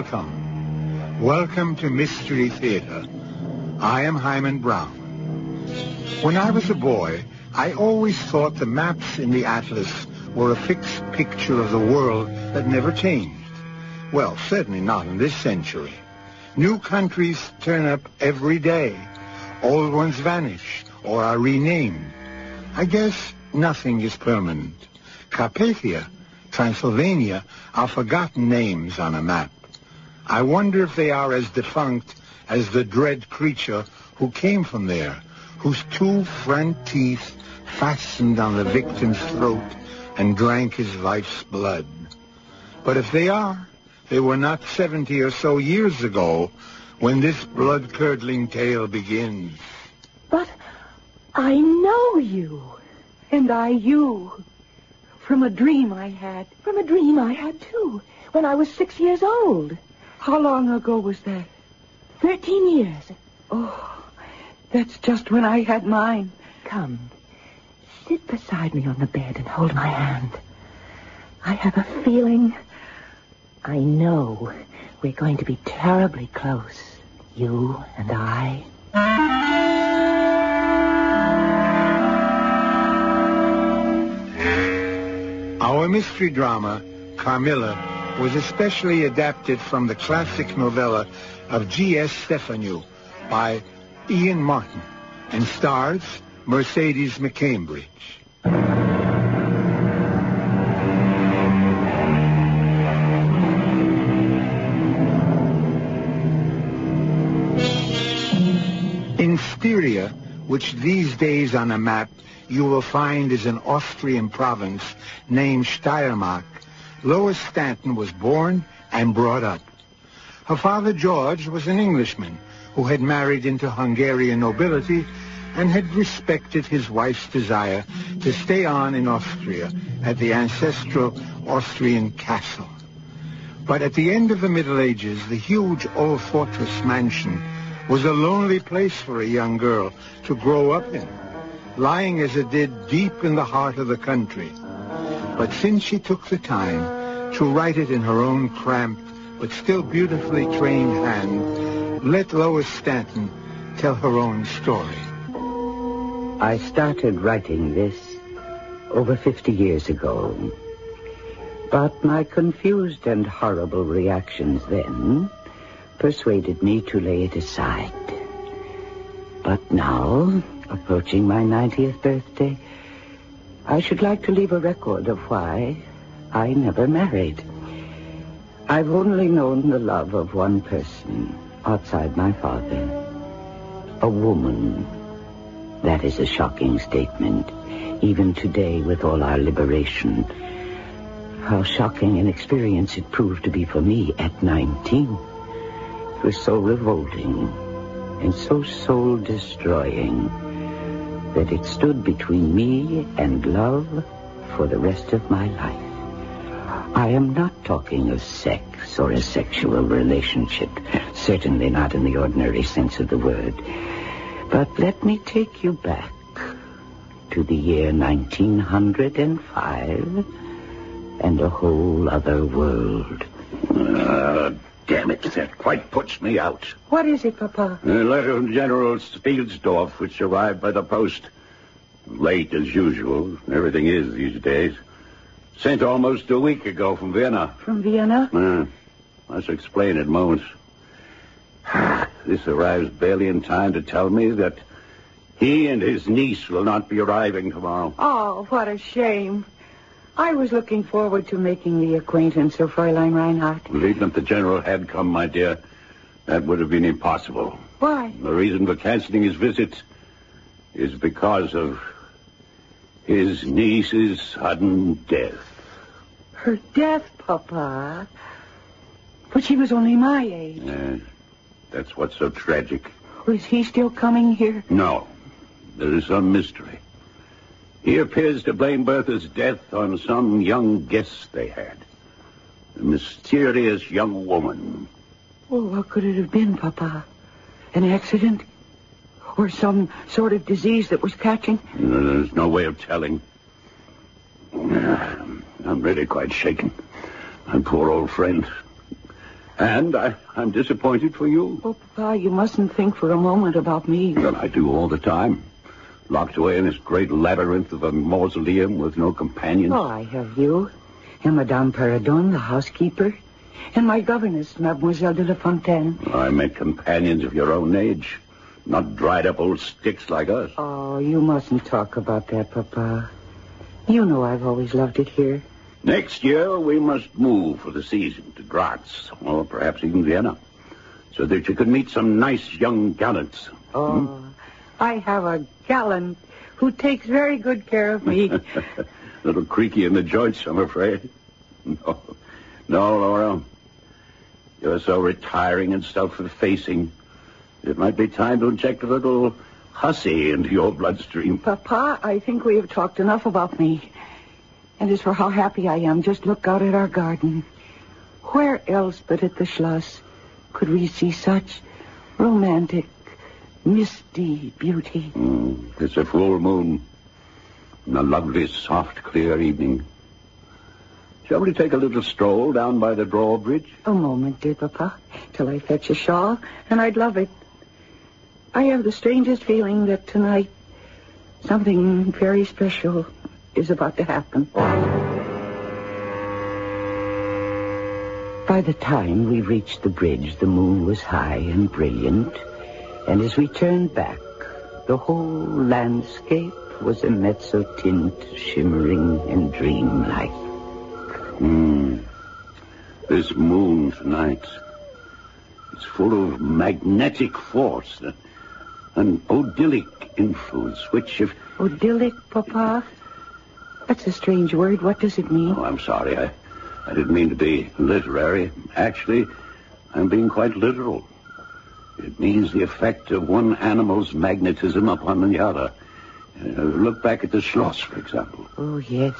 Welcome. Welcome to Mystery Theater. I am Himan Brown. When I was a boy, I always thought the maps in the atlas were a fixed picture of the world that never changed. Well, certainly not in this century. New countries turn up every day. Old ones vanish or are renamed. I guess nothing is permanent. Carpathia, Transylvania are forgotten names on a map. I wonder if they are as defunct as the dread creature who came from there, whose two front teeth fastened on the victim's throat and drank his life's blood. But if they are, they were not 70 or so years ago when this blood-curdling tale begins. But I know you, and I you. From a dream I had. From a dream I had, too, when I was six years old. How long ago was that? Thirteen years. Oh, that's just when I had mine. Come, sit beside me on the bed and hold my hand. I have a feeling I know we're going to be terribly close, you and I. Our mystery drama, Carmilla, was especially adapted from the classic novella of J.S. Le Fanu by Ian Martin and stars Mercedes McCambridge. In Styria, which these days on a map you will find is an Austrian province named Steiermark, Lois Stanton was born and brought up. Her father, George, was an Englishman who had married into Hungarian nobility and had respected his wife's desire to stay on in Austria at the ancestral Austrian castle. But at the end of the Middle Ages, the huge old fortress mansion was a lonely place for a young girl to grow up in, lying as it did deep in the heart of the country. But since she took the time to write it in her own cramped but still beautifully trained hand, let Lois Stanton tell her own story. I started writing this over 50 years ago. But my confused and horrible reactions then persuaded me to lay it aside. But now, approaching my 90th birthday, I should like to leave a record of why I never married. I've only known the love of one person outside my father. A woman. That is a shocking statement, even today with all our liberation. How shocking an experience it proved to be for me at 19. It was so revolting and so soul-destroying that it stood between me and love for the rest of my life. I am not talking of sex or a sexual relationship, certainly not in the ordinary sense of the word. But let me take you back to the year 1905 and a whole other world. Uh, damn it, that quite puts me out. What is it, Papa? A letter from General Spielsdorf, which arrived by the post. Late as usual. Everything is these days. Sent almost a week ago from Vienna. From Vienna? Uh, must explain at moments. This arrives barely in time to tell me that he and his niece will not be arriving tomorrow. Oh, what a shame. I was looking forward to making the acquaintance of Fräulein Reinhardt. Even if the general had come, my dear, that would have been impossible. Why? The reason for canceling his visit is because of his niece's sudden death. Her death, Papa. But she was only my age. Yes, that's what's so tragic. Is he still coming here? No, there is some mystery. He appears to blame Bertha's death on some young guest they had. A mysterious young woman. Well, what could it have been, Papa? An accident? Or some sort of disease that was catching? There's no way of telling. I'm really quite shaken. My poor old friend. And I, I'm disappointed for you. Oh, Papa, you mustn't think for a moment about me. Well, I do all the time. Locked away in this great labyrinth of a mausoleum with no companions. Oh, I have you. And Madame Peridon, the housekeeper. And my governess, Mademoiselle de la Fontaine. I make companions of your own age. Not dried up old sticks like us. Oh, you mustn't talk about that, Papa. You know I've always loved it here. Next year, we must move for the season to Graz, or perhaps even Vienna, so that you could meet some nice young gallants. Oh, Hmm? I have a gallant who takes very good care of me. Little creaky in the joints, I'm afraid. No, no, Laura. You're so retiring and self-effacing. It might be time to inject a little hussy into your bloodstream. Papa, I think we have talked enough about me. And as for how happy I am, just look out at our garden. Where else but at the Schloss could we see such romantic, misty beauty? Mm, it's a full moon. And a lovely, soft, clear evening. Shall we take a little stroll down by the drawbridge? A moment, dear Papa, till I fetch a shawl, and I'd love it. I have the strangest feeling that tonight something very special is about to happen. By the time we reached the bridge, the moon was high and brilliant, and as we turned back, the whole landscape was a mezzotint, shimmering and dreamlike. Hmm. This moon tonight. It's full of magnetic force, uh, an odylic influence, which if... Odylic, Papa? That's a strange word. What does it mean? Oh, I'm sorry. I, I didn't mean to be literary. Actually, I'm being quite literal. It means the effect of one animal's magnetism upon the other. Uh, look back at the Schloss, for example. Oh, yes.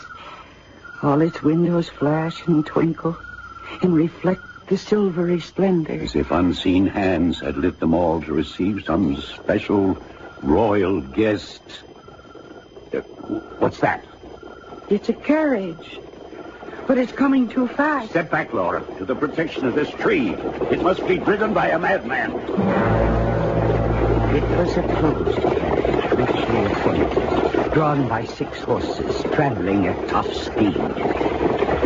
All its windows flash and twinkle and reflect the silvery splendor. As if unseen hands had lit them all to receive some special royal guest. Uh, what's that? It's a carriage. But it's coming too fast. Step back, Laura, to the protection of this tree. It must be driven by a madman. It was a closed carriage, richly appointed, drawn by six horses, traveling at top speed.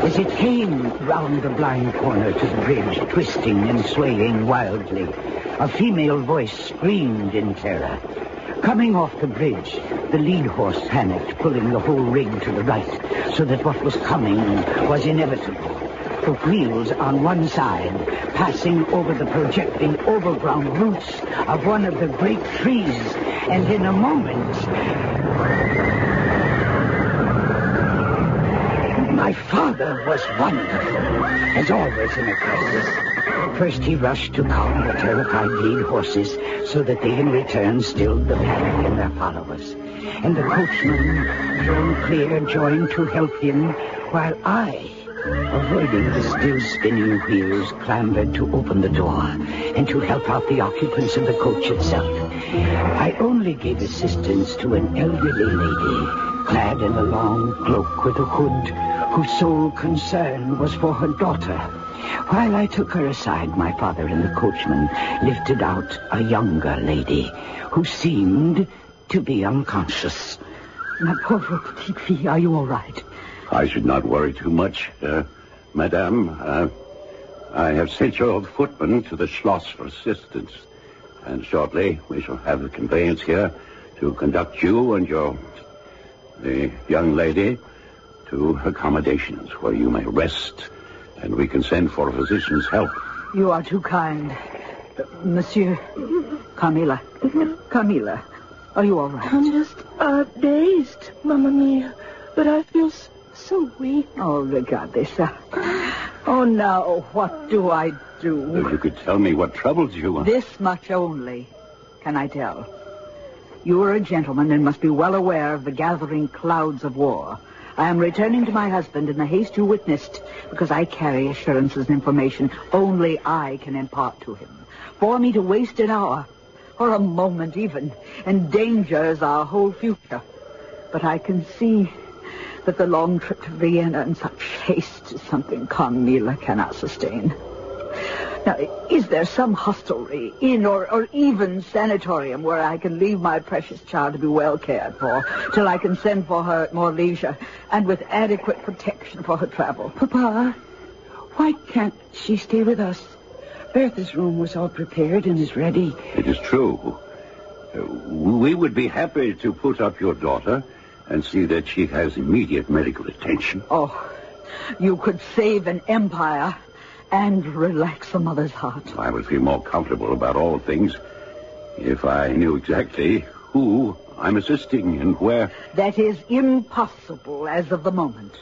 As it came round the blind corner to the bridge, twisting and swaying wildly, a female voice screamed in terror. Coming off the bridge, the lead horse panicked, pulling the whole rig to the right, so that what was coming was inevitable. The wheels on one side, passing over the projecting overground roots of one of the great trees, and in a moment, my father was wonderful, as always in a crisis. First he rushed to calm the terrified lead horses so that they in return stilled the panic in their followers. And the coachman, thrown clear, joined to help him, while I, avoiding the still spinning wheels, clambered to open the door and to help out the occupants of the coach itself. I only gave assistance to an elderly lady, clad in a long cloak with a hood, whose sole concern was for her daughter. While I took her aside, my father and the coachman lifted out a younger lady who seemed to be unconscious. Ma pauvre petite fille, are you all right? I should not worry too much, uh, Madame. Uh, I have sent your old footman to the Schloss for assistance. And shortly we shall have the conveyance here to conduct you and your... the young lady to accommodations where you may rest and we can send for a physician's help. You are too kind. Monsieur, Carmilla. Carmilla, are you all right? I'm just uh, dazed, Mamma Mia. But I feel s- so weak. Oh, regardless. Oh, now, what do I do? If you could tell me what troubles you. This much only can I tell. You are a gentleman and must be well aware of the gathering clouds of war. I am returning to my husband in the haste you witnessed because I carry assurances and information only I can impart to him. For me to waste an hour, or a moment even, endangers our whole future. But I can see that the long trip to Vienna in such haste is something Carmilla cannot sustain. Now, is there some hostelry, inn, or, or even sanatorium where I can leave my precious child to be well cared for till I can send for her at more leisure and with adequate protection for her travel? Papa, why can't she stay with us? Bertha's room was all prepared and is ready. It is true. Uh, we would be happy to put up your daughter and see that she has immediate medical attention. Oh, you could save an empire and relax a mother's heart. I would feel more comfortable about all things if I knew exactly who I'm assisting and where. That is impossible as of the moment.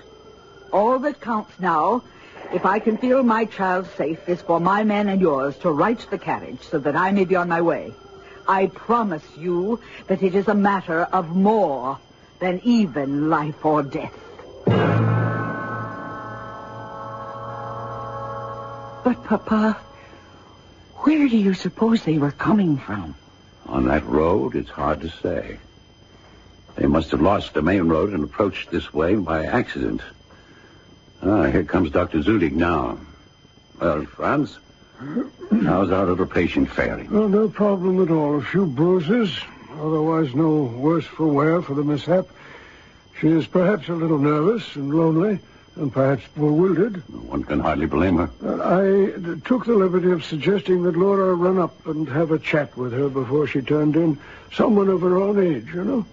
All that counts now, if I can feel my child safe, is for my men and yours to right the carriage so that I may be on my way. I promise you that it is a matter of more than even life or death. But, Papa, where do you suppose they were coming from? On that road, it's hard to say. They must have lost the main road and approached this way by accident. Ah, here comes Dr. Zudig now. Well, Franz, how's our little patient faring? Well, no problem at all. A few bruises, otherwise no worse for wear for the mishap. She is perhaps a little nervous and lonely and perhaps bewildered. One can hardly blame her. Uh, I took the liberty of suggesting that Laura run up and have a chat with her before she turned in. Someone of her own age, you know.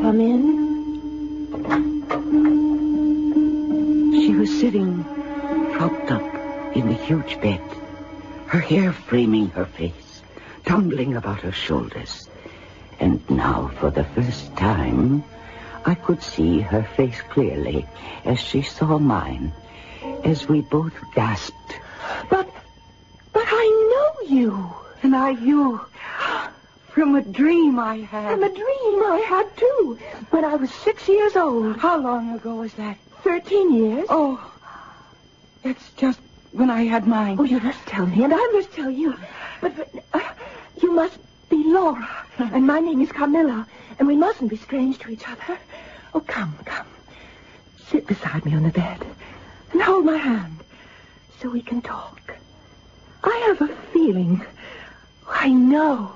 Come in. She was sitting propped up in the huge bed, her hair framing her face, tumbling about her shoulders. And now, for the first time, I could see her face clearly as she saw mine, as we both gasped. But, but I know you. And I you. From a dream I had. From a dream I had, too. When I was six years old. How long ago was that? Thirteen years. Oh, that's just when I had mine. Oh, you must tell me, and I must tell you. But, but uh, you must be Laura, and my name is Carmilla, and we mustn't be strange to each other. Oh, come, come. Sit beside me on the bed, and hold my hand, so we can talk. I have a feeling, I know,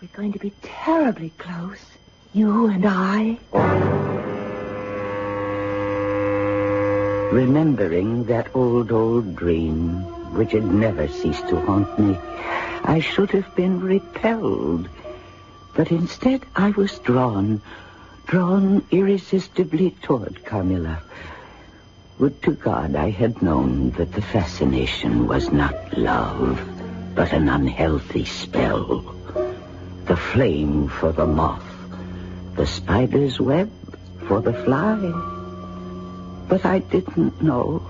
we're going to be terribly close, you and I. Remembering that old, old dream, which had never ceased to haunt me, I should have been repelled. But instead I was drawn, drawn irresistibly toward Carmilla. Would to God I had known that the fascination was not love, but an unhealthy spell. The flame for the moth, the spider's web for the fly. But I didn't know,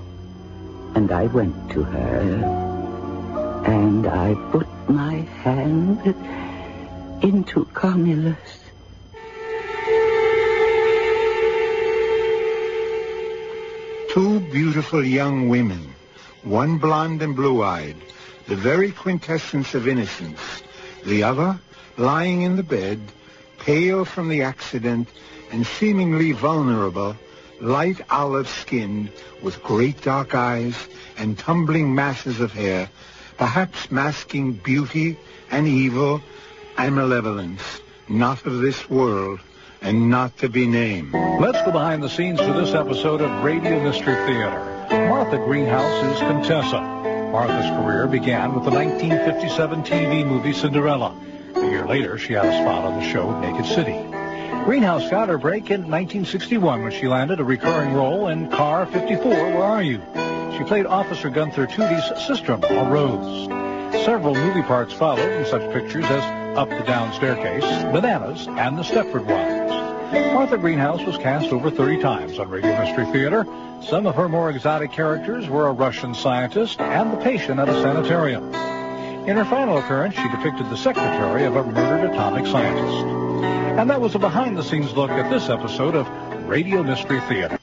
and I went to her, and I put my hand into Carmilla's. Two beautiful young women, one blonde and blue-eyed, the very quintessence of innocence. The other, lying in the bed, pale from the accident and seemingly vulnerable, light olive-skinned, with great dark eyes and tumbling masses of hair, perhaps masking beauty and evil and malevolence, not of this world and not to be named. Let's go behind the scenes to this episode of Radio Mystery Theater. Martha Greenhouse is Contessa. Martha's career began with the 1957 TV movie Cinderella. A year later, she had a spot on the show Naked City. Greenhouse got her break in 1961 when she landed a recurring role in Car 54, Where Are You? She played Officer Gunther Toody's sister-in-law, Rose. Several movie parts followed in such pictures as Up the Down Staircase, Bananas, and The Stepford Wives. Martha Greenhouse was cast over 30 times on Radio Mystery Theater. Some of her more exotic characters were a Russian scientist and the patient at a sanitarium. In her final appearance, she depicted the secretary of a murdered atomic scientist. And that was a behind-the-scenes look at this episode of Radio Mystery Theater.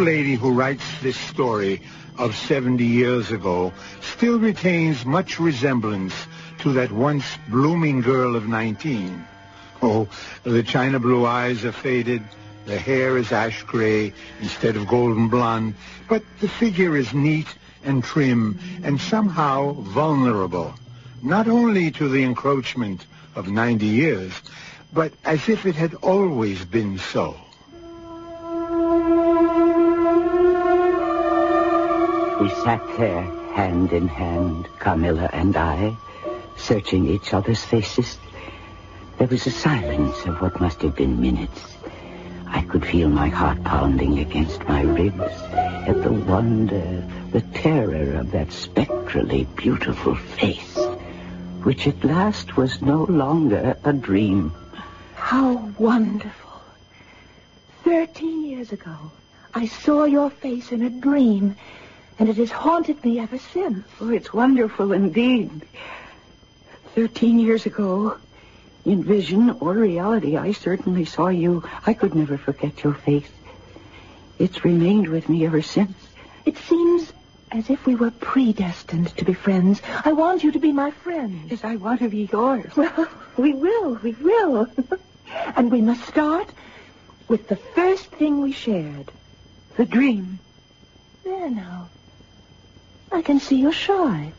Lady who writes this story of 70 years ago still retains much resemblance to that once blooming girl of 19. Oh, the china blue eyes are faded, the hair is ash gray instead of golden blonde, but the figure is neat and trim and somehow vulnerable, not only to the encroachment of 90 years, but as if it had always been so. We sat there, hand in hand, Carmilla and I, searching each other's faces. There was a silence of what must have been minutes. I could feel my heart pounding against my ribs at the wonder, the terror of that spectrally beautiful face, which at last was no longer a dream. How wonderful. Thirteen years ago, I saw your face in a dream, and it has haunted me ever since. Oh, it's wonderful indeed. Thirteen years ago, in vision or reality, I certainly saw you. I could never forget your face. It's remained with me ever since. It seems as if we were predestined to be friends. I want you to be my friend. Yes, I want to be yours. Well, we will, we will. and we must start with the first thing we shared. The dream. There now. I can see you're shy.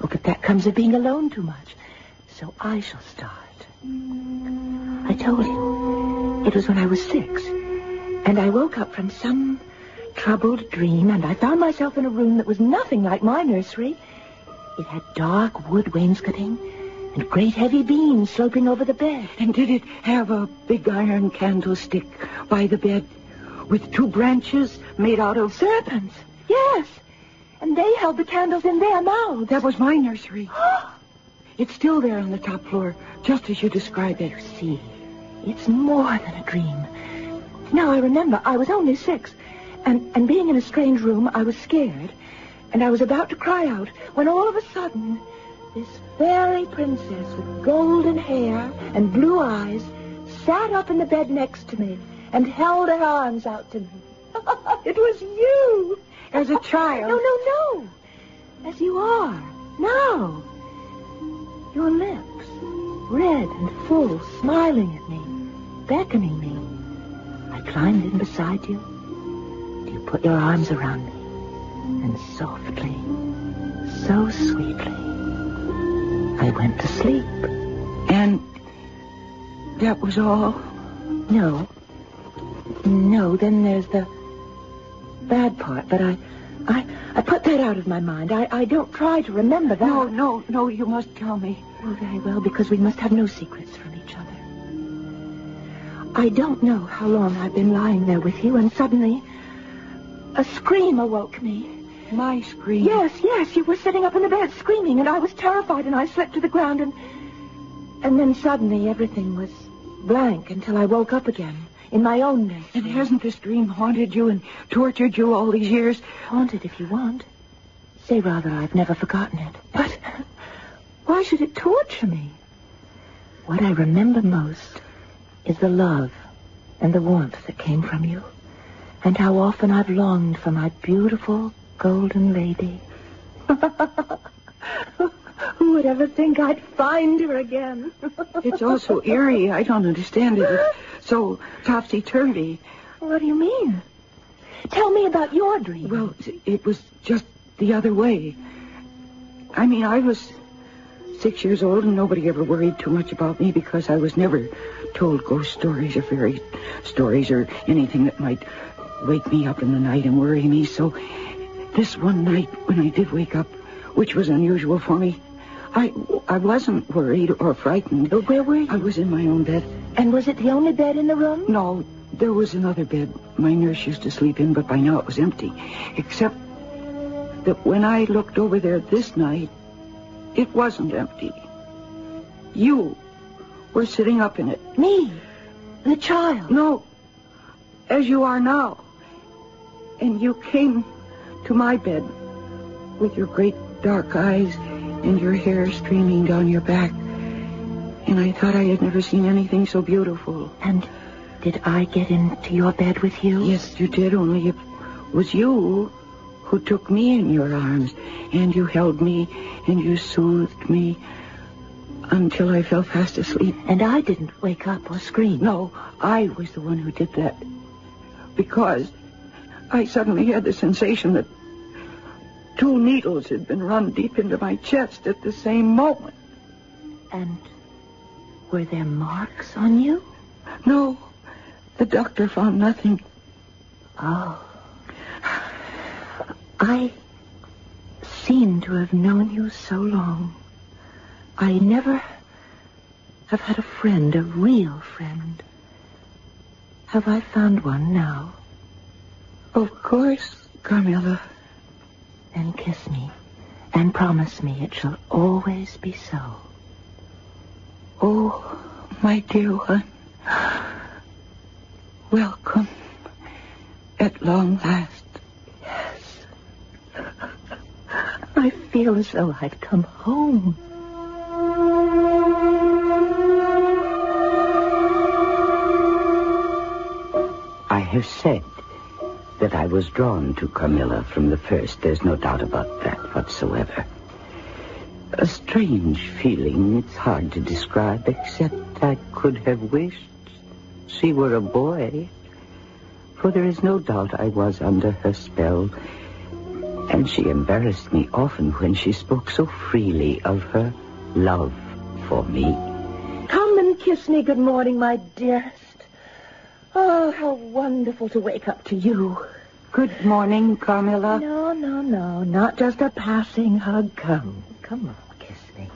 Oh, but that comes of being alone too much. So I shall start. I told you. It was when I was six. And I woke up from some troubled dream, and I found myself in a room that was nothing like my nursery. It had dark wood wainscoting and great heavy beams sloping over the bed. And did it have a big iron candlestick by the bed with two branches made out of Serpents. Yes. And they held the candles in their mouths. Oh, that was my nursery. it's still there on the top floor, just as you described it. You see, it's more than a dream. Now I remember I was only six, and, and being in a strange room, I was scared, and I was about to cry out when all of a sudden, this fairy princess with golden hair and blue eyes sat up in the bed next to me and held her arms out to me. it was you. As a child. No, no, no. As you are. Now. Your lips. Red and full, smiling at me. Beckoning me. I climbed in beside you. You put your arms around me. And softly, so sweetly, I went to sleep. And that was all? No. No, then there's the bad part, but I, I, I put that out of my mind. I, I don't try to remember that. No, no, no, you must tell me. Oh, very well, because we must have no secrets from each other. I don't know how long I've been lying there with you, and suddenly a scream awoke me. My scream? Yes, yes, you were sitting up in the bed screaming, and I was terrified, and I slipped to the ground, and... And then suddenly everything was blank until I woke up again in my own nest. And hasn't this dream haunted you and tortured you all these years? Haunted if you want. Say rather I've never forgotten it. But why should it torture me? What I remember most is the love and the warmth that came from you. And how often I've longed for my beautiful golden lady. Who would ever think I'd find her again? it's all so eerie. I don't understand it. It's so topsy-turvy. What do you mean? Tell me about your dream. Well, it was just the other way. I mean, I was six years old and nobody ever worried too much about me because I was never told ghost stories or fairy stories or anything that might wake me up in the night and worry me. So this one night when I did wake up, which was unusual for me, I, I wasn't worried or frightened. Where were you? I was in my own bed. And was it the only bed in the room? No, there was another bed my nurse used to sleep in, but by now it was empty. Except that when I looked over there this night, it wasn't empty. You were sitting up in it. Me? The child? No, as you are now. And you came to my bed with your great dark eyes and your hair streaming down your back. And I thought I had never seen anything so beautiful. And did I get into your bed with you? Yes, you did, only it was you who took me in your arms, and you held me, and you soothed me until I fell fast asleep. And I didn't wake up or scream. No, I was the one who did that. Because I suddenly had the sensation that two needles had been run deep into my chest at the same moment. And were there marks on you? No, the doctor found nothing. Oh. I seem to have known you so long. I never have had a friend, a real friend. Have I found one now? Of course, Carmilla. Then kiss me and promise me it shall always be so. Oh, my dear one. Welcome at long last. Yes. I feel as though I'd come home. I have said that I was drawn to Carmilla from the first. There's no doubt about that whatsoever. A strange feeling it's hard to describe, except I could have wished she were a boy. For there is no doubt I was under her spell, and she embarrassed me often when she spoke so freely of her love for me. Come and kiss me good morning, my dearest. Oh, how wonderful to wake up to you. Good morning, Carmilla. No, no, no. Not just a passing hug. Come. Come on, kiss me.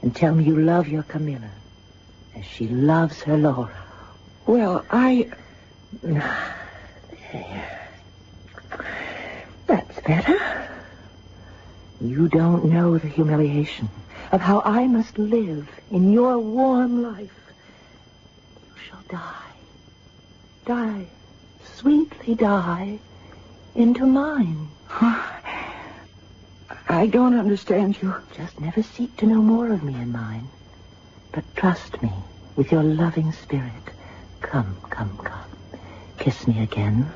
And tell me you love your Carmilla as she loves her Laura. Well, I. There. That's better. You don't know the humiliation of how I must live in your warm life. You shall die. Die. Sweetly die into mine. I don't understand you. Just never seek to know more of me and mine. But trust me with your loving spirit. Come, come, come. Kiss me again.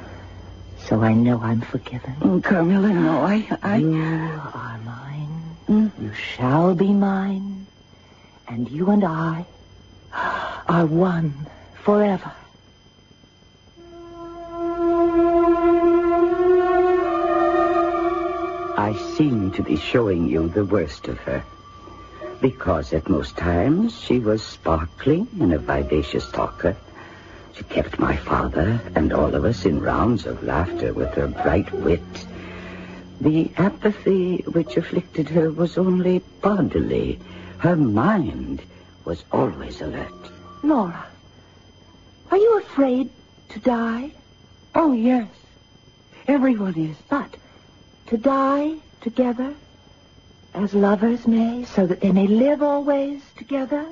So I know I'm forgiven. Mm, Carmilla, no, I. I... You are mine. Mm. You shall be mine. And you and I are one forever. Seem to be showing you the worst of her. Because at most times she was sparkling and a vivacious talker. She kept my father and all of us in rounds of laughter with her bright wit. The apathy which afflicted her was only bodily. Her mind was always alert. Laura, are you afraid to die? Oh, yes. Everyone is. But to die together as lovers may, so that they may live always together?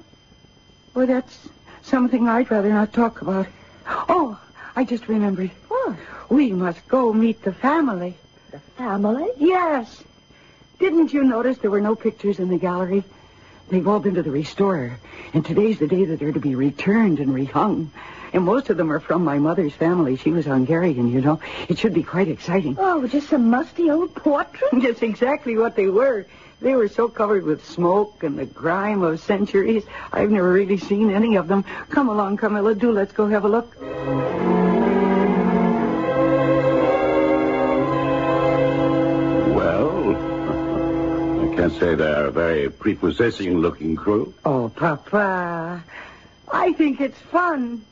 Well, that's something I'd rather not talk about. Oh, I just remembered. What? We must go meet the family. The family? Yes. Didn't you notice there were no pictures in the gallery? They've all been to the restorer, and today's the day that they're to be returned and rehung. And most of them are from my mother's family. She was Hungarian, you know. It should be quite exciting. Oh, just some musty old portrait? That's exactly what they were. They were so covered with smoke and the grime of centuries. I've never really seen any of them. Come along, Carmilla. Do let's go have a look. Well, I can't say they're a very prepossessing looking crew. Oh, Papa. I think it's fun.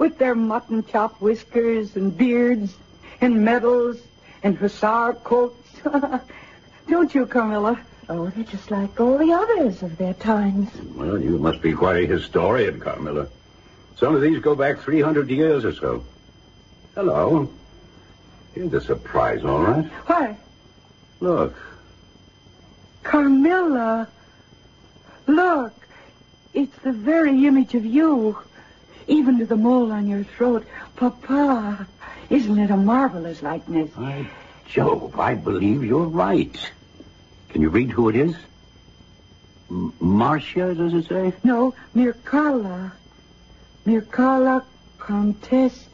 With their mutton chop whiskers and beards and medals and hussar coats. Don't you, Carmilla? Oh, they're just like all the others of their times. Well, you must be quite a historian, Carmilla. Some of these go back 300 years or so. Hello. Here's a surprise, all right. Why, Look. Carmilla. Look. It's the very image of you. Even to the mole on your throat. Papa. Isn't it a marvelous likeness? By Jove, I believe you're right. Can you read who it is? M- Marcia, does it say? No, Mircalla. Mircalla Countess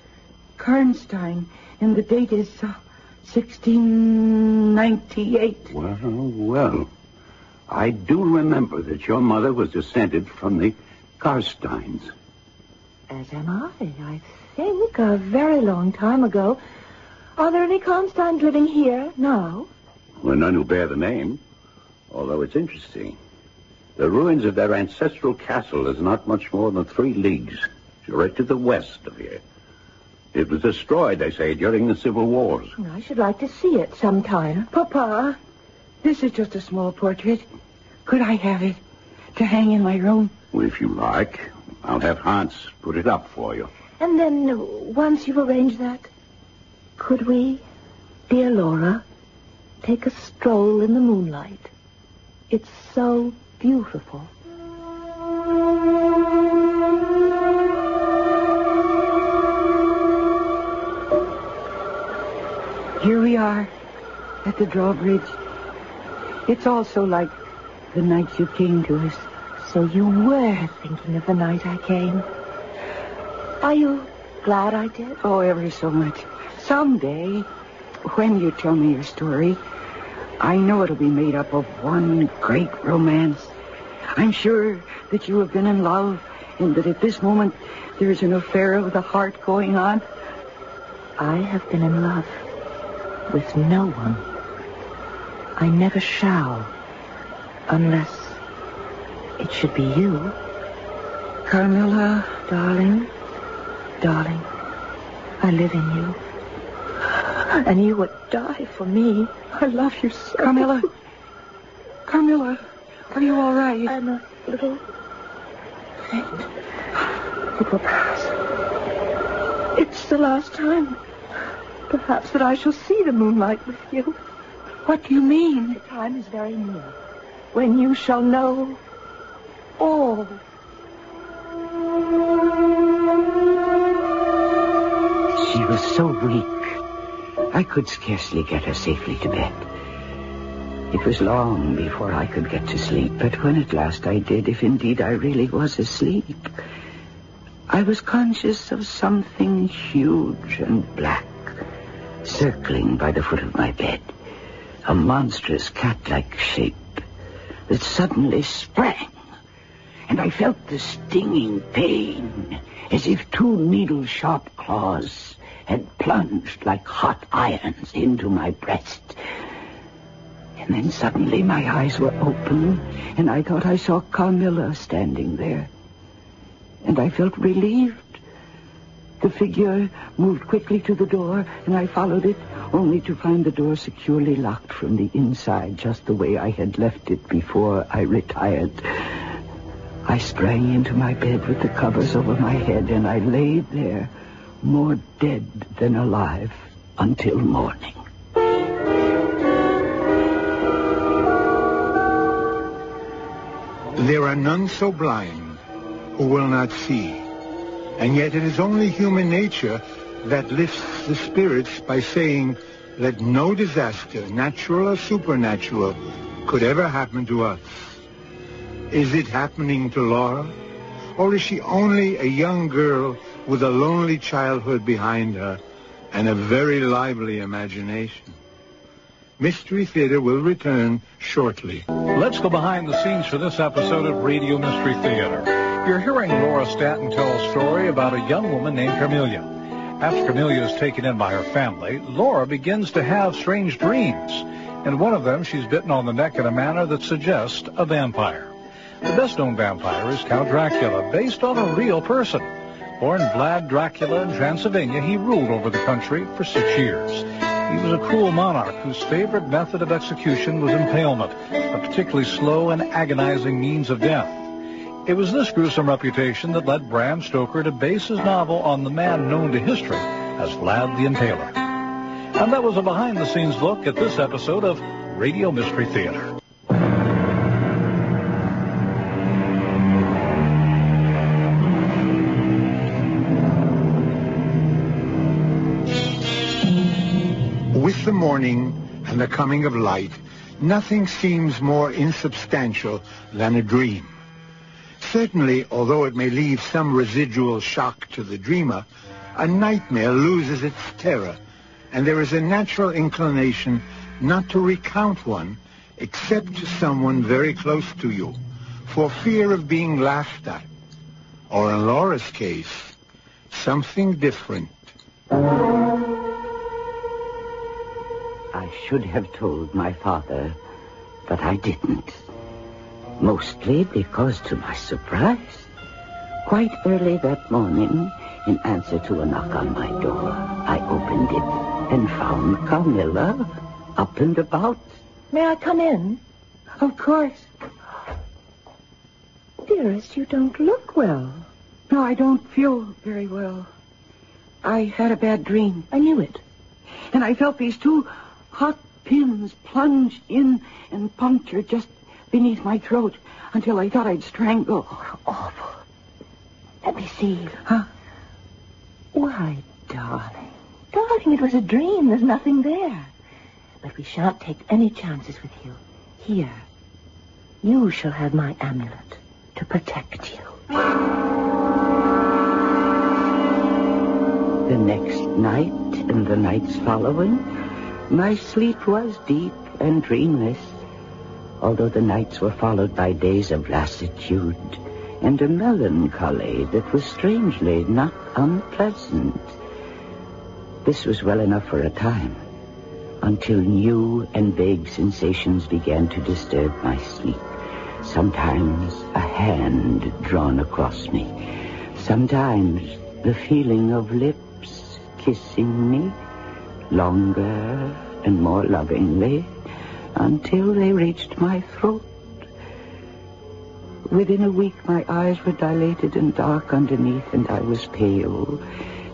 Karnstein. and the date is uh, 1698. Well, well. I do remember that your mother was descended from the Karnsteins. As am I, I think, a very long time ago. Are there any Karnsteins living here now? Well, none who bear the name. Although it's interesting. The ruins of their ancestral castle is not much more than three leagues right to the west of here. It was destroyed, they say, during the Civil Wars. I should like to see it sometime. Papa, this is just a small portrait. Could I have it to hang in my room? Well, if you like. I'll have Hans put it up for you. And then, once you've arranged that, could we, dear Laura, take a stroll in the moonlight? It's so beautiful. Here we are at the drawbridge. It's all so like the night you came to us. So you were thinking of the night I came. Are you glad I did? Oh, ever so much. Someday, when you tell me your story, I know it'll be made up of one great romance. I'm sure that you have been in love and that at this moment there's an affair of the heart going on. I have been in love with no one. I never shall, unless it should be you. Carmilla, Darling, darling, I live in you. And you would die for me. I love you so. Carmilla. Carmilla, are you all right? I'm a little faint. It will pass. It's the last time, perhaps, that I shall see the moonlight with you. What do you mean? The time is very near when you shall know all. She was so weak. I could scarcely get her safely to bed. It was long before I could get to sleep, but when at last I did, if indeed I really was asleep, I was conscious of something huge and black circling by the foot of my bed. A monstrous cat-like shape that suddenly sprang, and I felt the stinging pain as if two needle-sharp claws had plunged like hot irons into my breast. And then suddenly my eyes were open, and I thought I saw Carmilla standing there. And I felt relieved. The figure moved quickly to the door, and I followed it, only to find the door securely locked from the inside, just the way I had left it before I retired. I sprang into my bed with the covers over my head, and I lay there, more dead than alive, until morning. There are none so blind who will not see. And yet it is only human nature that lifts the spirits by saying that no disaster, natural or supernatural, could ever happen to us. Is it happening to Laura? Or is she only a young girl with a lonely childhood behind her and a very lively imagination? Mystery Theater will return shortly. Let's go behind the scenes for this episode of Radio Mystery Theater. You're hearing Laura Stanton tell a story about a young woman named Carmilla. After Carmilla is taken in by her family, Laura begins to have strange dreams. In one of them, she's bitten on the neck in a manner that suggests a vampire. The best-known vampire is Count Dracula, based on a real person. Born Vlad Dracula in Transylvania, he ruled over the country for six years. He was a cruel monarch whose favorite method of execution was impalement, a particularly slow and agonizing means of death. It was this gruesome reputation that led Bram Stoker to base his novel on the man known to history as Vlad the Impaler. And that was a behind-the-scenes look at this episode of Radio Mystery Theater. The morning and the coming of light, nothing seems more insubstantial than a dream. Certainly, although it may leave some residual shock to the dreamer, a nightmare loses its terror and there is a natural inclination not to recount one except to someone very close to you, for fear of being laughed at. Or in Laura's case, something different. I should have told my father, but I didn't. Mostly because, to my surprise, quite early that morning, in answer to a knock on my door, I opened it and found Carmilla up and about. May I come in? Of course. Dearest, you don't look well. No, I don't feel very well. I had a bad dream. I knew it. And I felt these two hot pins plunged in and punctured just beneath my throat until I thought I'd strangle. Awful. Let me see. Huh? Why, darling. Darling, it was a dream. There's nothing there. But we shan't take any chances with you. Here. You shall have my amulet to protect you. The next night and the nights following, my sleep was deep and dreamless, although the nights were followed by days of lassitude and a melancholy that was strangely not unpleasant. This was well enough for a time, until new and vague sensations began to disturb my sleep. Sometimes a hand drawn across me, sometimes the feeling of lips kissing me longer and more lovingly until they reached my throat. Within a week, my eyes were dilated and dark underneath, and I was pale.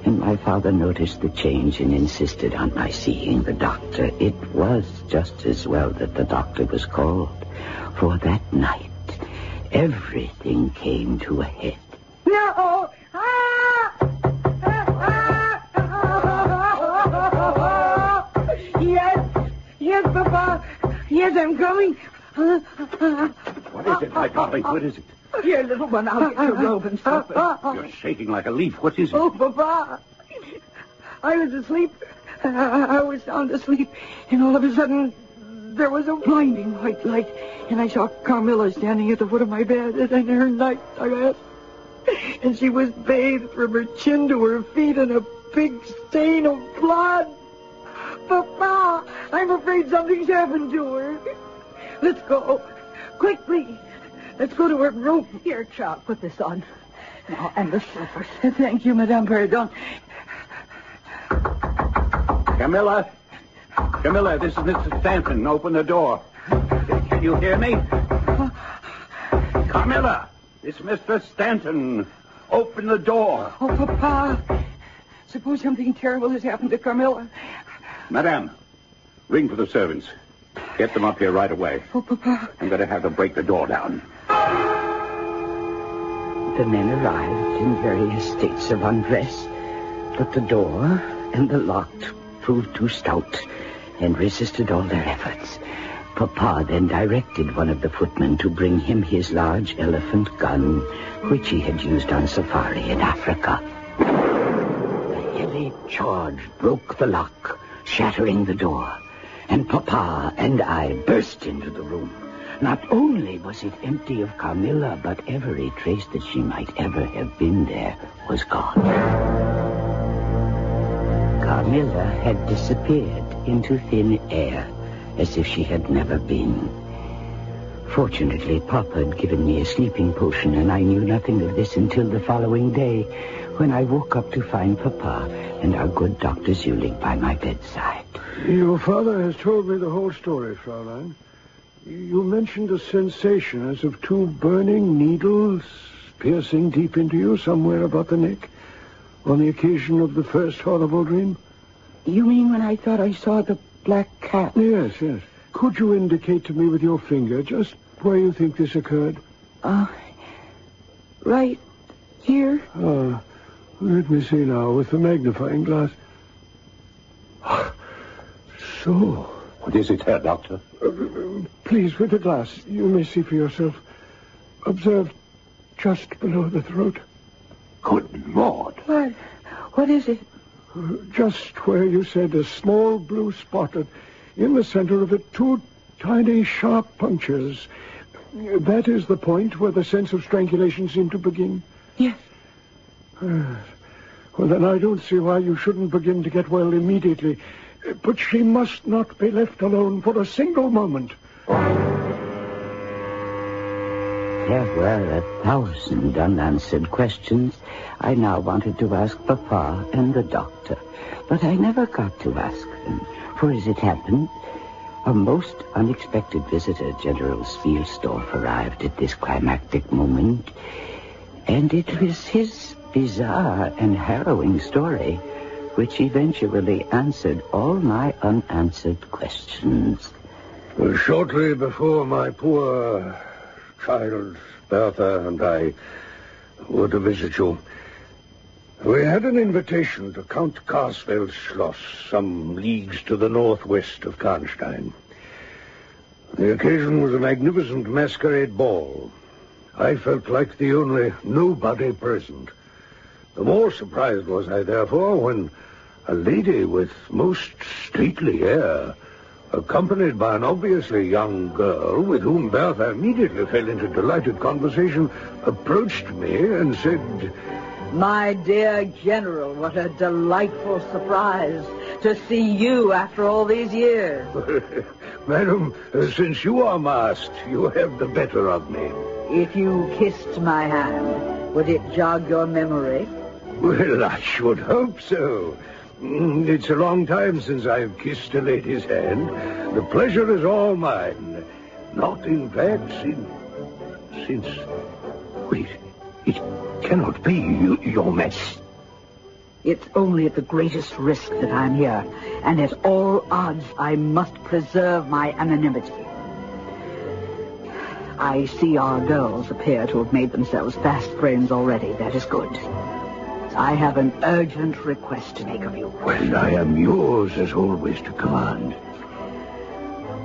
And my father noticed the change and insisted on my seeing the doctor. It was just as well that the doctor was called, for that night, everything came to a head. No! Yes, Yes, I'm coming. What is it, my darling? What is it? Here, little one, I'll get your robe and slippers. You're shaking like a leaf. What is it? Oh, Papa. I was asleep. I, was sound asleep, and all of a sudden, there was a blinding white light, and I saw Carmilla standing at the foot of my bed, and her night dress. And she was bathed from her chin to her feet in a big stain of blood. Papa, I'm afraid something's happened to her. Let's go. Quickly. Let's go to her room. Here, child, put this on. Now, and the slippers. Thank you, Madame Perrodon. Carmilla? Carmilla, this is Mr. Stanton. Open the door. Can you hear me? Carmilla, it's Mr. Stanton. Open the door. Oh, Papa. Suppose something terrible has happened to Carmilla. Madame, ring for the servants. Get them up here right away. Oh, Papa. I'm going to have to break the door down. The men arrived in various states of undress, but the door and the lock proved too stout and resisted all their efforts. Papa then directed one of the footmen to bring him his large elephant gun, which he had used on safari in Africa. A heavy charge broke the lock, shattering the door, and Papa and I burst into the room. Not only was it empty of Carmilla, but every trace that she might ever have been there was gone. Carmilla had disappeared into thin air as if she had never been. Fortunately, Papa had given me a sleeping potion, and I knew nothing of this until the following day, when I woke up to find Papa and our good Dr. Zulig by my bedside. Your father has told me the whole story, Fraulein. You mentioned a sensation as of two burning needles piercing deep into you somewhere about the neck on the occasion of the first horrible dream? You mean when I thought I saw the black cat? Yes, yes. Could you indicate to me with your finger just where you think this occurred? Uh, right here. Ah, let me see now with the magnifying glass. So, What is it, Herr Doctor? uh, please, with the glass, you may see for yourself. Observe just below the throat. Good Lord. What? What is it? Just where you said a small blue spot, and in the center of it, two tiny sharp punctures. That is the point where the sense of strangulation seemed to begin? Yes. Well, then I don't see why you shouldn't begin to get well immediately. But she must not be left alone for a single moment. There were a thousand unanswered questions I now wanted to ask Papa and the doctor. But I never got to ask them. For as it happened, a most unexpected visitor, General Spielsdorf, arrived at this climactic moment. And it was his bizarre and harrowing story which eventually answered all my unanswered questions. Well, shortly before my poor child, Bertha, and I were to visit you, we had an invitation to Count Carlsfeld's Schloss, some leagues to the northwest of Karnstein. The occasion was a magnificent masquerade ball. I felt like the only nobody present. The more surprised was I, therefore, when a lady with most stately air, accompanied by an obviously young girl with whom Bertha immediately fell into delighted conversation, approached me and said, My dear General, what a delightful surprise to see you after all these years. Madam, since you are masked, you have the better of me. If you kissed my hand, would it jog your memory? Well, I should hope so. Mm, It's a long time since I've kissed a lady's hand. The pleasure is all mine. Not, in fact, since... Since... Wait, it cannot be you, your mess. It's only at the greatest risk that I'm here, and at all odds I must preserve my anonymity. I see our girls appear to have made themselves fast friends already. That is good. I have an urgent request to make of you. Well, I am yours as always to command.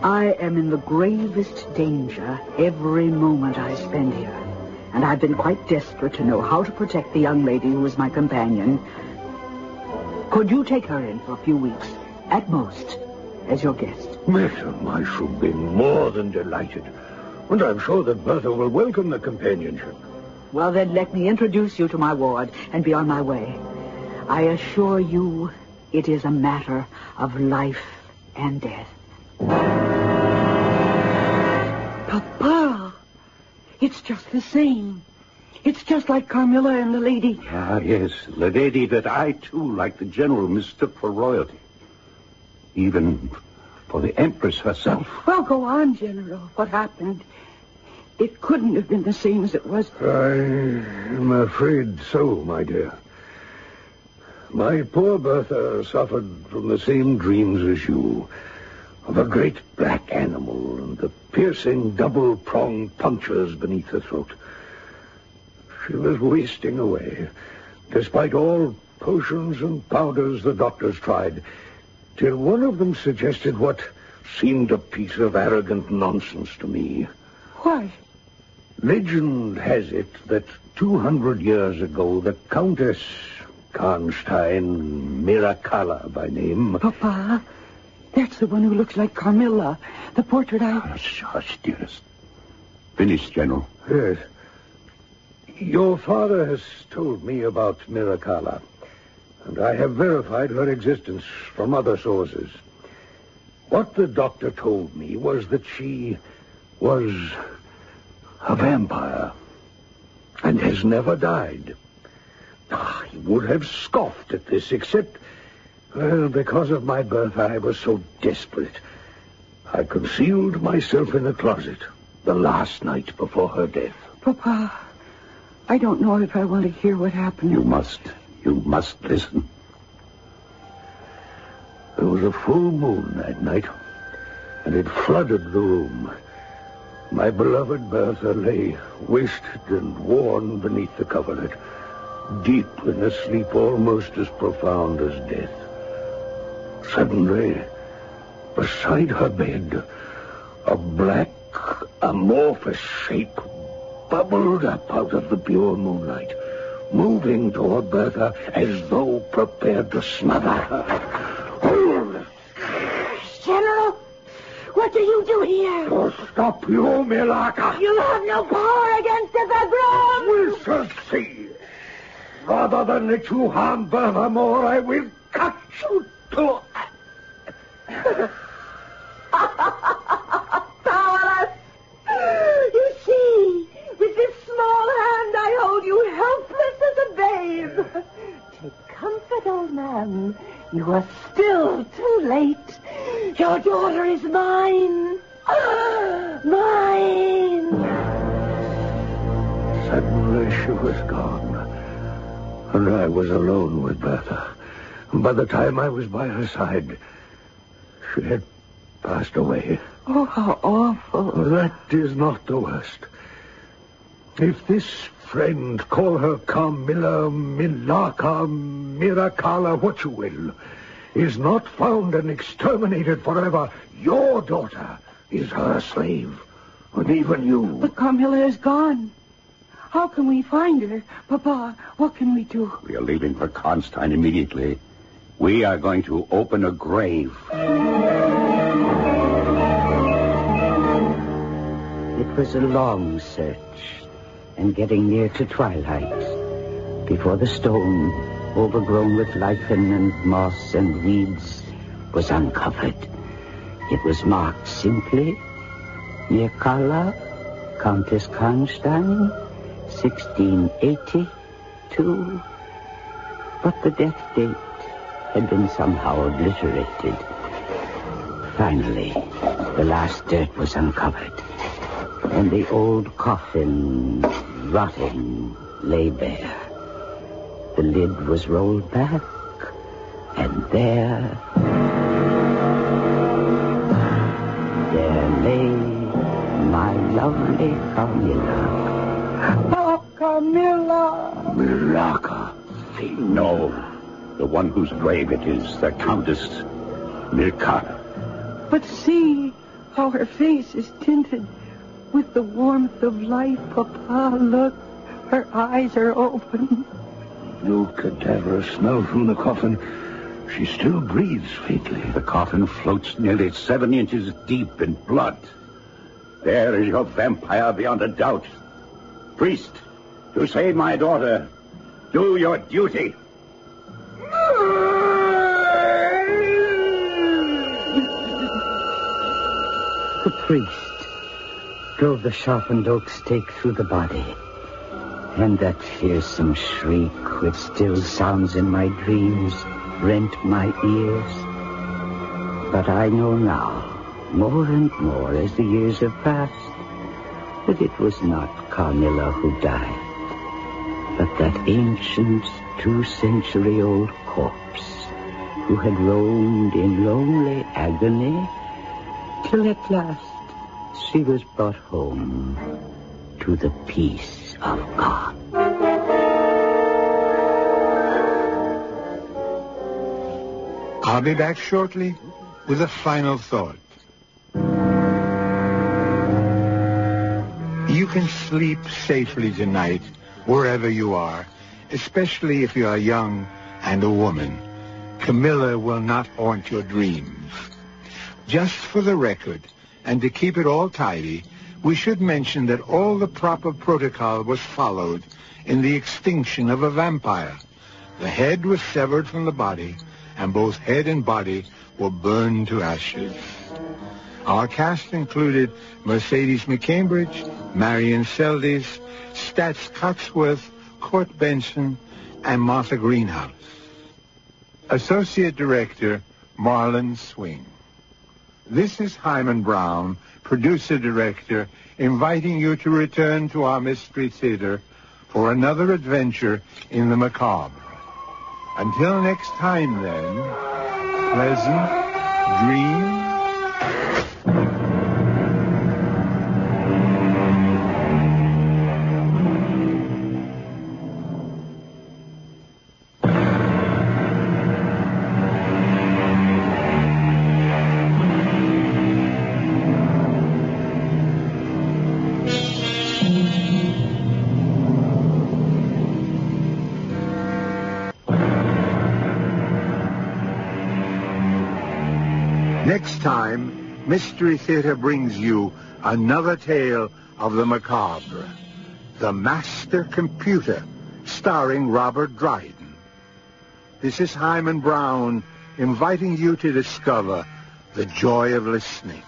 I am in the gravest danger every moment I spend here. And I've been quite desperate to know how to protect the young lady who is my companion. Could you take her in for a few weeks, at most, as your guest? Madam, I should be more than delighted. And I'm sure that Bertha will welcome the companionship. Well, then let me introduce you to my ward and be on my way. I assure you it is a matter of life and death. Papa, it's just the same. It's just like Carmilla and the lady. Ah, yes, the lady that I, too, like the general, mistook for royalty. Even for the Empress herself. Well, go on, General. What happened? It couldn't have been the same as it was. I am afraid so, my dear. My poor Bertha suffered from the same dreams as you, of a great black animal and the piercing double-pronged punctures beneath her throat. She was wasting away, despite all potions and powders the doctors tried, till one of them suggested what seemed a piece of arrogant nonsense to me. What? Legend has it that 200 years ago, the Countess Karnstein Mircalla by name. Papa, that's the one who looks like Carmilla, the portrait I... Hush, ah, hush, dearest. Finish, General. Yes. Your father has told me about Mircalla, and I have verified her existence from other sources. What the doctor told me was that she was a vampire and has never died. Ah, He would have scoffed at this, except, well, because of my birth, I was so desperate. I concealed myself in a closet the last night before her death. Papa, I don't know if I want to hear what happened. You must. You must listen. There was a full moon that night, and it flooded the room. My beloved Bertha lay wasted and worn beneath the coverlet, deep in a sleep almost as profound as death. Suddenly, beside her bed, a black, amorphous shape bubbled up out of the pure moonlight, moving toward Bertha as though prepared to smother her. Here? To stop you, Millarca. You have no power against the Vagrom. We shall see. Rather than let you harm Bertha more, I will cut you to... Powerless. You see, with this small hand I hold you helpless as a babe. Take comfort, old man. You are still too late. Your daughter is mine. Mine. Suddenly she was gone, and I was alone with Bertha. By the time I was by her side, she had passed away. Oh, how awful. That is not the worst. If this friend, call her Carmilla, Millarca, Mircalla, what you will, is not found and exterminated forever, your daughter is her slave. And even you. But Carmilla is gone. How can we find her? Papa, what can we do? We are leaving for Karnstein immediately. We are going to open a grave. It was a long search, and getting near to twilight, before the stone, overgrown with lichen and moss and weeds, was uncovered. It was marked simply, Mircalla, Countess Karnstein, 1682, but the death date had been somehow obliterated. Finally, the last dirt was uncovered, and the old coffin, rotting, lay bare. The lid was rolled back, and there, there lovely Carmilla. Oh, Carmilla. Millarca. No. The one whose grave it is, the Countess Mircalla. But see how her face is tinted with the warmth of life, Papa. Look, her eyes are open. No cadaverous smell from the coffin. She still breathes faintly. The coffin floats nearly seven inches deep in blood. There is your vampire beyond a doubt. Priest, to save my daughter, do your duty. The priest drove the sharpened oak stake through the body. And that fearsome shriek, which still sounds in my dreams, rent my ears. But I know now, more and more as the years have passed, that it was not Carmilla who died, but that ancient two-century-old corpse who had roamed in lonely agony till at last she was brought home to the peace of God. I'll be back shortly with a final thought. Can sleep safely tonight wherever you are, especially if you are young and a woman. Carmilla will not haunt your dreams. Just for the record, and to keep it all tidy, we should mention that all the proper protocol was followed in the extinction of a vampire. The head was severed from the body, and both head and body were burned to ashes. Our cast included Mercedes McCambridge, Marian Seldes, Stats Cotsworth, Court Benson, and Martha Greenhouse. Associate Director, Marlon Swing. This is Himan Brown, producer-director, inviting you to return to our Mystery Theater for another adventure in the macabre. Until next time, then, pleasant dreams. Mystery Theater brings you another tale of the macabre. The Master Computer, starring Robert Dryden. This is Himan Brown inviting you to discover the joy of listening.